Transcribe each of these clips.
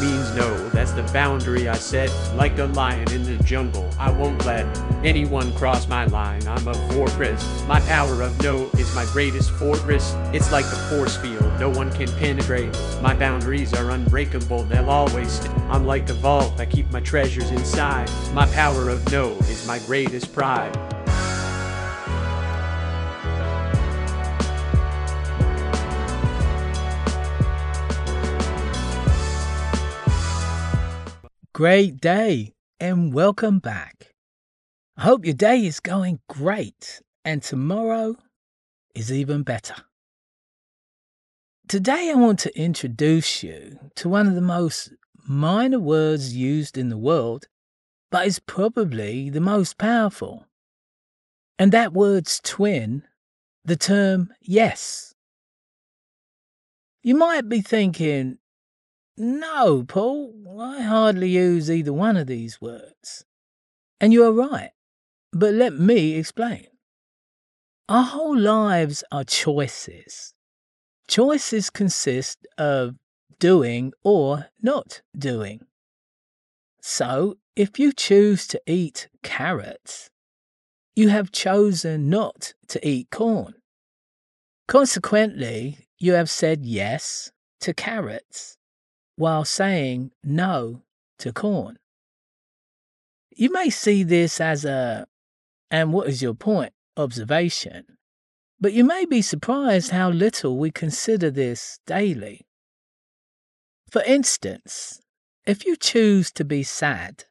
means no. That's the boundary I set. Like a lion in the jungle, I won't let anyone cross my line. I'm a fortress. My power of no is my greatest fortress. It's like the force field, no one can penetrate. My boundaries are unbreakable, they'll always. St- I'm like the vault, I keep my treasures inside. My power of no is my greatest pride. Great day and welcome back. I hope your day is going great and tomorrow is even better. Today, I want to introduce you to one of the most minor words used in the world, but is probably the most powerful. And that word's twin, the term yes. You might be thinking, no, Paul, I hardly use either one of these words. And you are right, but let me explain. Our whole lives are choices. Choices consist of doing or not doing. So, if you choose to eat carrots, you have chosen not to eat corn. Consequently, you have said yes to carrots while saying no to corn. You may see this as a, and what is your point, observation, but you may be surprised how little we consider this daily. For instance, if you choose to be sad,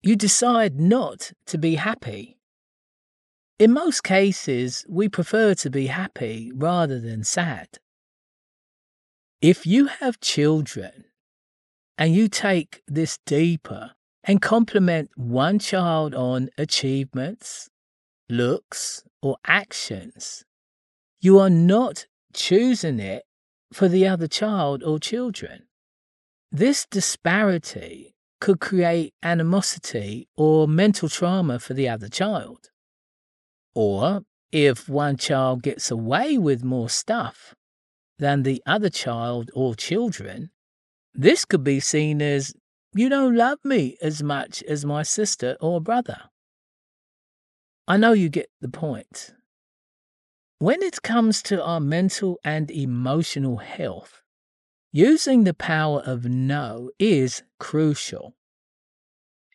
you decide not to be happy. In most cases, we prefer to be happy rather than sad. If you have children and you take this deeper and compliment one child on achievements, looks, or actions, you are not choosing it for the other child or children. This disparity could create animosity or mental trauma for the other child. Or if one child gets away with more stuff, than the other child or children, this could be seen as you don't love me as much as my sister or brother. I know you get the point. When it comes to our mental and emotional health, using the power of no is crucial.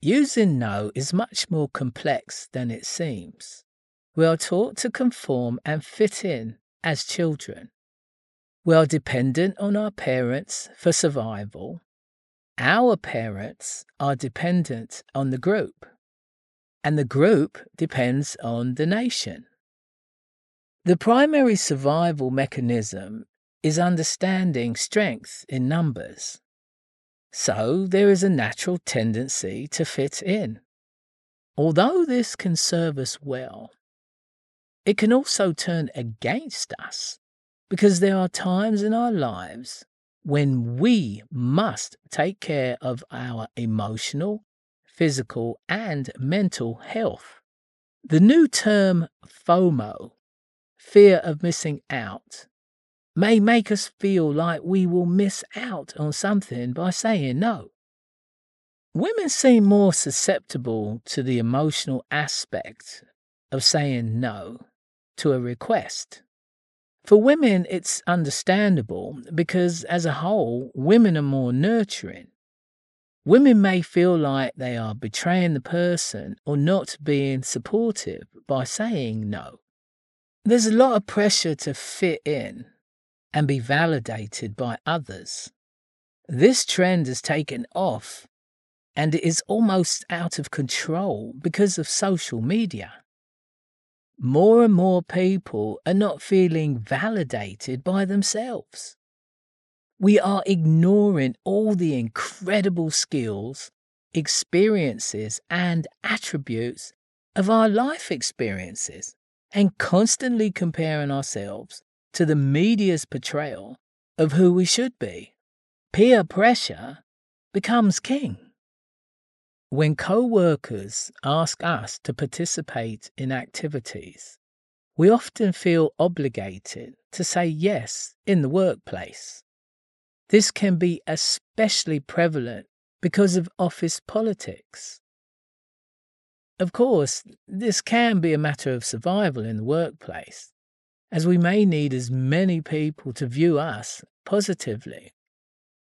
Using no is much more complex than it seems. We are taught to conform and fit in as children. We are dependent on our parents for survival. Our parents are dependent on the group, and the group depends on the nation. The primary survival mechanism is understanding strength in numbers. So there is a natural tendency to fit in. Although this can serve us well, it can also turn against us because there are times in our lives when we must take care of our emotional, physical, and mental health. The new term FOMO, fear of missing out, may make us feel like we will miss out on something by saying no. Women seem more susceptible to the emotional aspect of saying no to a request for women, it's understandable because, as a whole, women are more nurturing. Women may feel like they are betraying the person or not being supportive by saying no. There's a lot of pressure to fit in and be validated by others. This trend has taken off and it is almost out of control because of social media more and more people are not feeling validated by themselves. We are ignoring all the incredible skills, experiences, and attributes of our life experiences and constantly comparing ourselves to the media's portrayal of who we should be. Peer pressure becomes king. When co workers ask us to participate in activities, we often feel obligated to say yes in the workplace. This can be especially prevalent because of office politics. Of course, this can be a matter of survival in the workplace, as we may need as many people to view us positively.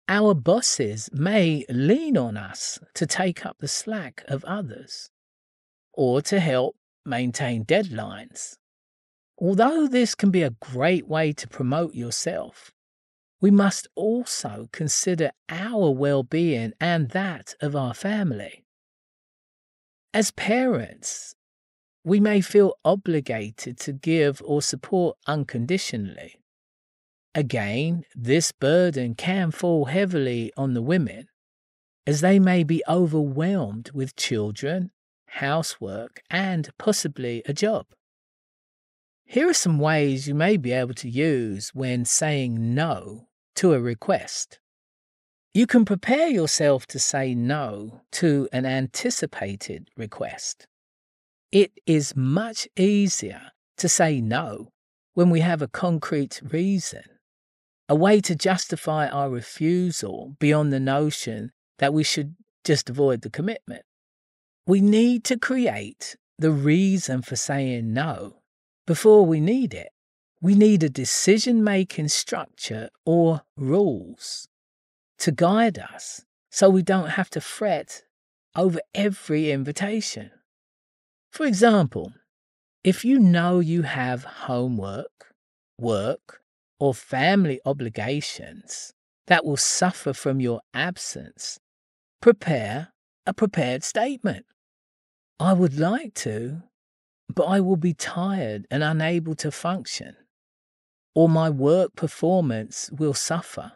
Our bosses may lean on us to take up the slack of others or to help maintain deadlines. Although this can be a great way to promote yourself, we must also consider our well being and that of our family. As parents, we may feel obligated to give or support unconditionally. Again, this burden can fall heavily on the women, as they may be overwhelmed with children, housework, and possibly a job. Here are some ways you may be able to use when saying no to a request. You can prepare yourself to say no to an anticipated request. It is much easier to say no when we have a concrete reason, a way to justify our refusal beyond the notion that we should just avoid the commitment. We need to create the reason for saying no before we need it. We need a decision making structure or rules to guide us so we don't have to fret over every invitation. For example, if you know you have homework, work, or family obligations that will suffer from your absence, prepare a prepared statement. I would like to, but I will be tired and unable to function, or my work performance will suffer,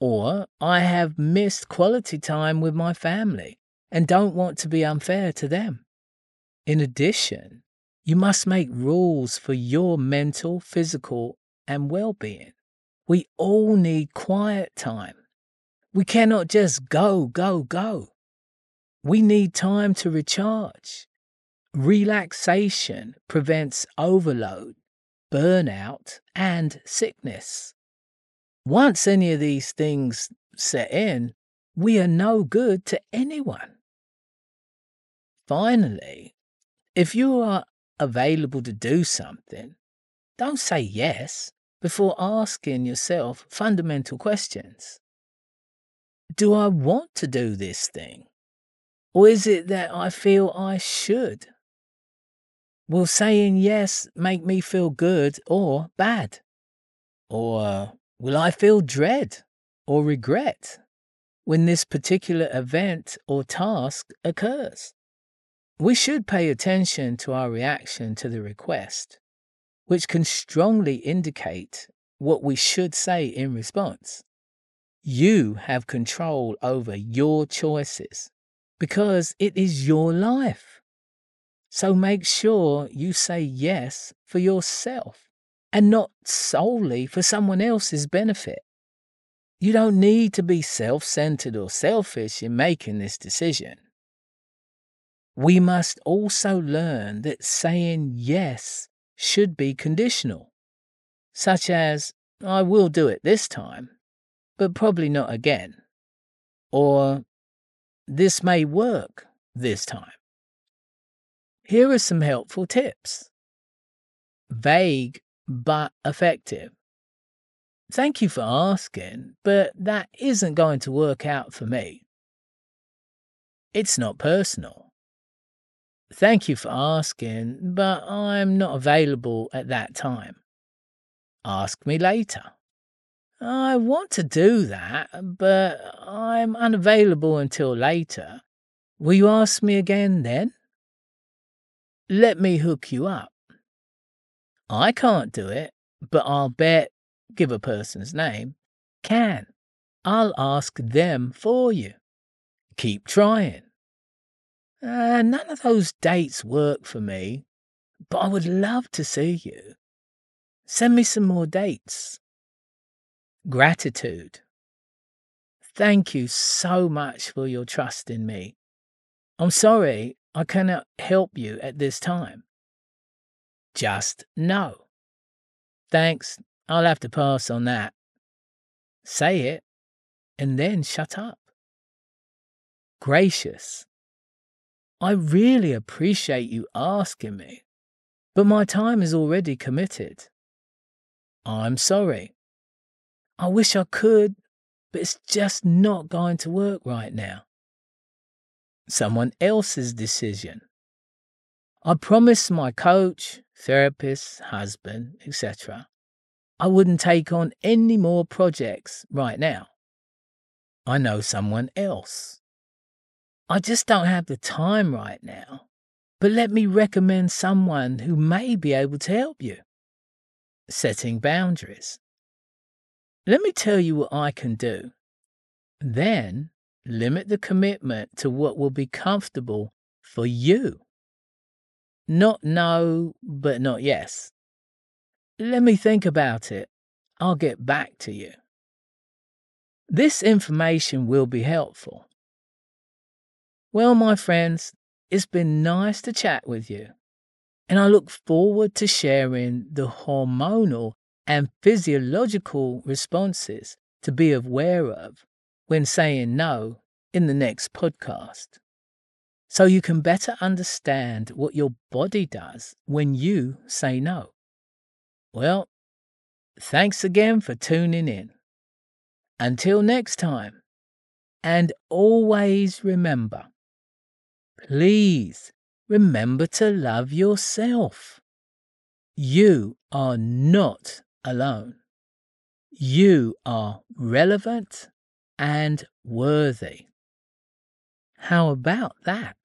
or I have missed quality time with my family and don't want to be unfair to them. In addition, you must make rules for your mental, physical, and well being. We all need quiet time. We cannot just go, go, go. We need time to recharge. Relaxation prevents overload, burnout, and sickness. Once any of these things set in, we are no good to anyone. Finally, if you are available to do something, don't say yes before asking yourself fundamental questions. Do I want to do this thing? Or is it that I feel I should? Will saying yes make me feel good or bad? Or will I feel dread or regret when this particular event or task occurs? We should pay attention to our reaction to the request, which can strongly indicate what we should say in response. You have control over your choices because it is your life. So make sure you say yes for yourself and not solely for someone else's benefit. You don't need to be self centered or selfish in making this decision we must also learn that saying yes should be conditional, such as, I will do it this time, but probably not again, or this may work this time. Here are some helpful tips. Vague but effective. Thank you for asking, but that isn't going to work out for me. It's not personal. Thank you for asking, but I'm not available at that time. Ask me later. I want to do that, but I'm unavailable until later. Will you ask me again then? Let me hook you up. I can't do it, but I'll bet, give a person's name, can. I'll ask them for you. Keep trying. Uh, none of those dates work for me, but I would love to see you. Send me some more dates. Gratitude. Thank you so much for your trust in me. I'm sorry I cannot help you at this time. Just no. Thanks, I'll have to pass on that. Say it and then shut up. Gracious, I really appreciate you asking me, but my time is already committed. I'm sorry. I wish I could, but it's just not going to work right now. Someone else's decision. I promised my coach, therapist, husband, etc., I wouldn't take on any more projects right now. I know someone else. I just don't have the time right now, but let me recommend someone who may be able to help you. Setting boundaries. Let me tell you what I can do. Then limit the commitment to what will be comfortable for you. Not no, but not yes. Let me think about it. I'll get back to you. This information will be helpful. Well, my friends, it's been nice to chat with you, and I look forward to sharing the hormonal and physiological responses to be aware of when saying no in the next podcast. So you can better understand what your body does when you say no. Well, thanks again for tuning in. Until next time, and always remember, please remember to love yourself. You are not alone. You are relevant and worthy. How about that?